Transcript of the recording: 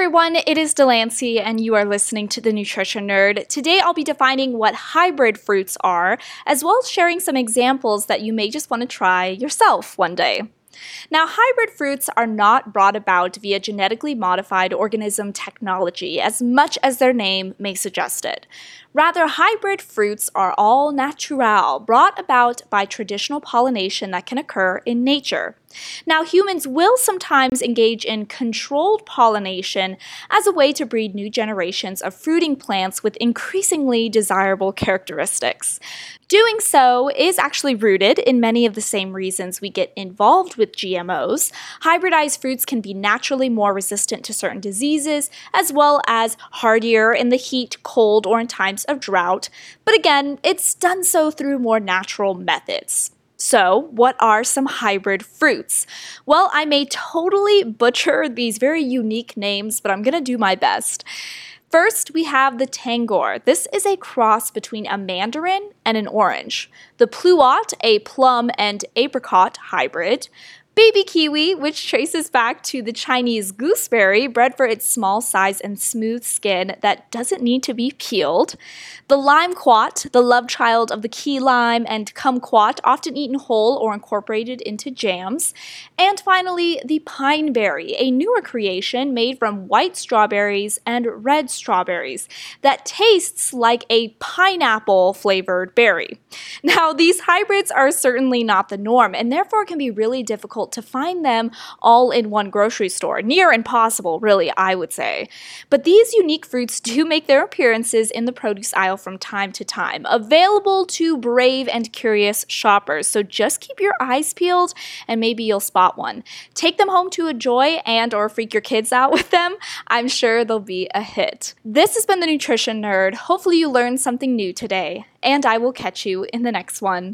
everyone, it is Delancey, and you are listening to The Nutrition Nerd. Today I'll be defining what hybrid fruits are, as well as sharing some examples that you may just want to try yourself one day. Now, hybrid fruits are not brought about via genetically modified organism technology, as much as their name may suggest it. Rather, hybrid fruits are all natural, brought about by traditional pollination that can occur in nature. Now, humans will sometimes engage in controlled pollination as a way to breed new generations of fruiting plants with increasingly desirable characteristics. Doing so is actually rooted in many of the same reasons we get involved with GMOs. Hybridized fruits can be naturally more resistant to certain diseases, as well as hardier in the heat, cold, or in times of drought, but again, it's done so through more natural methods. So, what are some hybrid fruits? Well, I may totally butcher these very unique names, but I'm gonna do my best. First, we have the Tangor. This is a cross between a mandarin and an orange. The Pluot, a plum and apricot hybrid baby kiwi, which traces back to the Chinese gooseberry, bred for its small size and smooth skin that doesn't need to be peeled. The limequat, the love child of the key lime and kumquat, often eaten whole or incorporated into jams. And finally, the pineberry, a newer creation made from white strawberries and red strawberries that tastes like a pineapple flavored berry. Now, these hybrids are certainly not the norm and therefore can be really difficult difficult to find them all in one grocery store. Near impossible, really, I would say. But these unique fruits do make their appearances in the produce aisle from time to time, available to brave and curious shoppers. So just keep your eyes peeled and maybe you'll spot one. Take them home to enjoy and or freak your kids out with them. I'm sure they'll be a hit. This has been the Nutrition Nerd. Hopefully you learned something new today, and I will catch you in the next one.